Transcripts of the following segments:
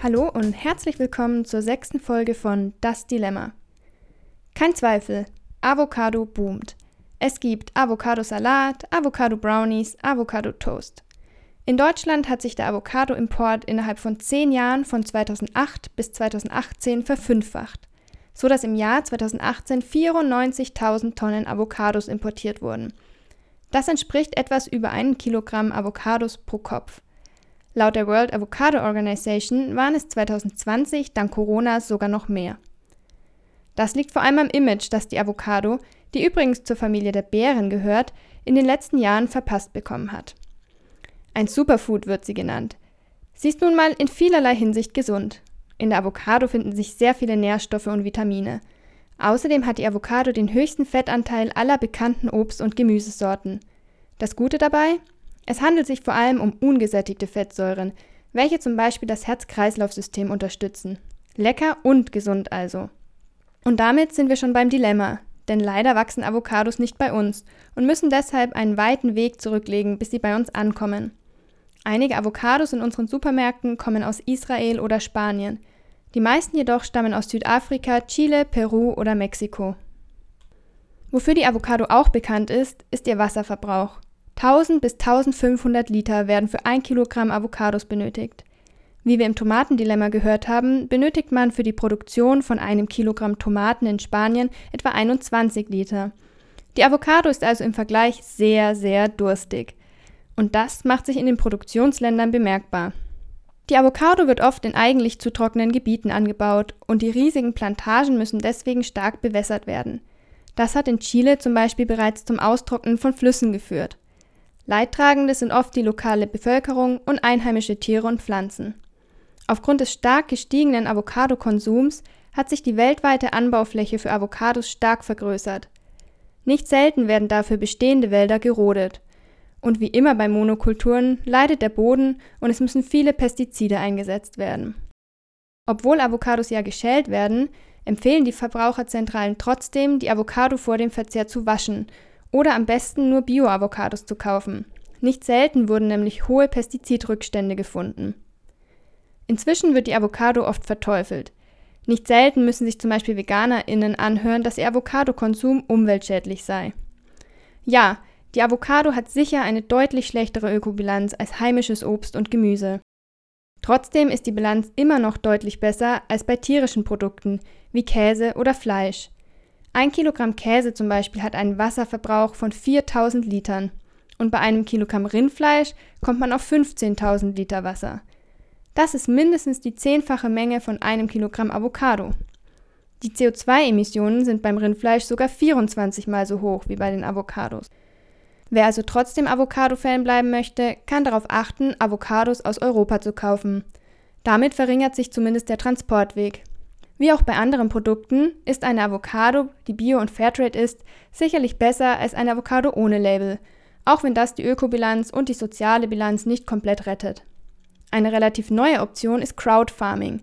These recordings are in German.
Hallo und herzlich willkommen zur sechsten Folge von Das Dilemma. Kein Zweifel, Avocado boomt. Es gibt Avocado-Salat, Avocado-Brownies, Avocado-Toast. In Deutschland hat sich der Avocado-Import innerhalb von zehn Jahren von 2008 bis 2018 verfünffacht, so dass im Jahr 2018 94.000 Tonnen Avocados importiert wurden. Das entspricht etwas über einem Kilogramm Avocados pro Kopf. Laut der World Avocado Organization waren es 2020 dank Corona sogar noch mehr. Das liegt vor allem am Image, das die Avocado, die übrigens zur Familie der Beeren gehört, in den letzten Jahren verpasst bekommen hat. Ein Superfood wird sie genannt. Sie ist nun mal in vielerlei Hinsicht gesund. In der Avocado finden sich sehr viele Nährstoffe und Vitamine. Außerdem hat die Avocado den höchsten Fettanteil aller bekannten Obst- und Gemüsesorten. Das Gute dabei? Es handelt sich vor allem um ungesättigte Fettsäuren, welche zum Beispiel das Herz-Kreislauf-System unterstützen. Lecker und gesund also. Und damit sind wir schon beim Dilemma, denn leider wachsen Avocados nicht bei uns und müssen deshalb einen weiten Weg zurücklegen, bis sie bei uns ankommen. Einige Avocados in unseren Supermärkten kommen aus Israel oder Spanien. Die meisten jedoch stammen aus Südafrika, Chile, Peru oder Mexiko. Wofür die Avocado auch bekannt ist, ist ihr Wasserverbrauch. 1000 bis 1500 Liter werden für ein Kilogramm Avocados benötigt. Wie wir im Tomatendilemma gehört haben, benötigt man für die Produktion von einem Kilogramm Tomaten in Spanien etwa 21 Liter. Die Avocado ist also im Vergleich sehr, sehr durstig. Und das macht sich in den Produktionsländern bemerkbar. Die Avocado wird oft in eigentlich zu trockenen Gebieten angebaut und die riesigen Plantagen müssen deswegen stark bewässert werden. Das hat in Chile zum Beispiel bereits zum Austrocknen von Flüssen geführt. Leidtragende sind oft die lokale Bevölkerung und einheimische Tiere und Pflanzen. Aufgrund des stark gestiegenen Avocado-Konsums hat sich die weltweite Anbaufläche für Avocados stark vergrößert. Nicht selten werden dafür bestehende Wälder gerodet. Und wie immer bei Monokulturen leidet der Boden und es müssen viele Pestizide eingesetzt werden. Obwohl Avocados ja geschält werden, empfehlen die Verbraucherzentralen trotzdem, die Avocado vor dem Verzehr zu waschen oder am besten nur Bio-Avocados zu kaufen. Nicht selten wurden nämlich hohe Pestizidrückstände gefunden. Inzwischen wird die Avocado oft verteufelt. Nicht selten müssen sich zum Beispiel VeganerInnen anhören, dass ihr Avocado-Konsum umweltschädlich sei. Ja, die Avocado hat sicher eine deutlich schlechtere Ökobilanz als heimisches Obst und Gemüse. Trotzdem ist die Bilanz immer noch deutlich besser als bei tierischen Produkten wie Käse oder Fleisch. Ein Kilogramm Käse zum Beispiel hat einen Wasserverbrauch von 4000 Litern und bei einem Kilogramm Rindfleisch kommt man auf 15.000 Liter Wasser. Das ist mindestens die zehnfache Menge von einem Kilogramm Avocado. Die CO2-Emissionen sind beim Rindfleisch sogar 24 mal so hoch wie bei den Avocados. Wer also trotzdem Avocado-Fan bleiben möchte, kann darauf achten, Avocados aus Europa zu kaufen. Damit verringert sich zumindest der Transportweg. Wie auch bei anderen Produkten ist eine Avocado, die Bio und Fairtrade ist, sicherlich besser als eine Avocado ohne Label, auch wenn das die Ökobilanz und die soziale Bilanz nicht komplett rettet. Eine relativ neue Option ist Crowdfarming.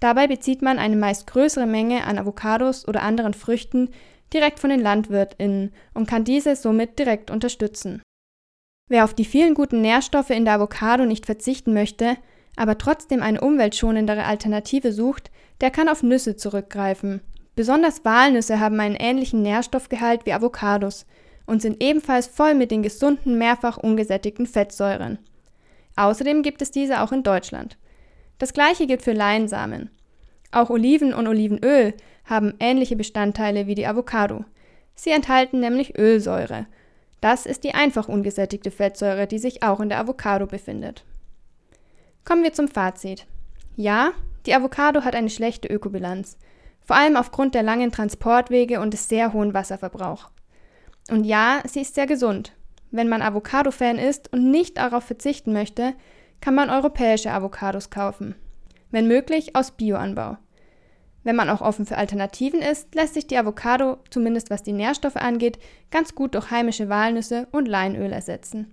Dabei bezieht man eine meist größere Menge an Avocados oder anderen Früchten direkt von den LandwirtInnen und kann diese somit direkt unterstützen. Wer auf die vielen guten Nährstoffe in der Avocado nicht verzichten möchte, aber trotzdem eine umweltschonendere Alternative sucht, der kann auf Nüsse zurückgreifen. Besonders Walnüsse haben einen ähnlichen Nährstoffgehalt wie Avocados und sind ebenfalls voll mit den gesunden, mehrfach ungesättigten Fettsäuren. Außerdem gibt es diese auch in Deutschland. Das gleiche gilt für Leinsamen. Auch Oliven und Olivenöl haben ähnliche Bestandteile wie die Avocado. Sie enthalten nämlich Ölsäure. Das ist die einfach ungesättigte Fettsäure, die sich auch in der Avocado befindet. Kommen wir zum Fazit. Ja, die Avocado hat eine schlechte Ökobilanz, vor allem aufgrund der langen Transportwege und des sehr hohen Wasserverbrauchs. Und ja, sie ist sehr gesund, wenn man Avocado-Fan ist und nicht darauf verzichten möchte, kann man europäische Avocados kaufen. Wenn möglich aus Bioanbau. Wenn man auch offen für Alternativen ist, lässt sich die Avocado, zumindest was die Nährstoffe angeht, ganz gut durch heimische Walnüsse und Leinöl ersetzen.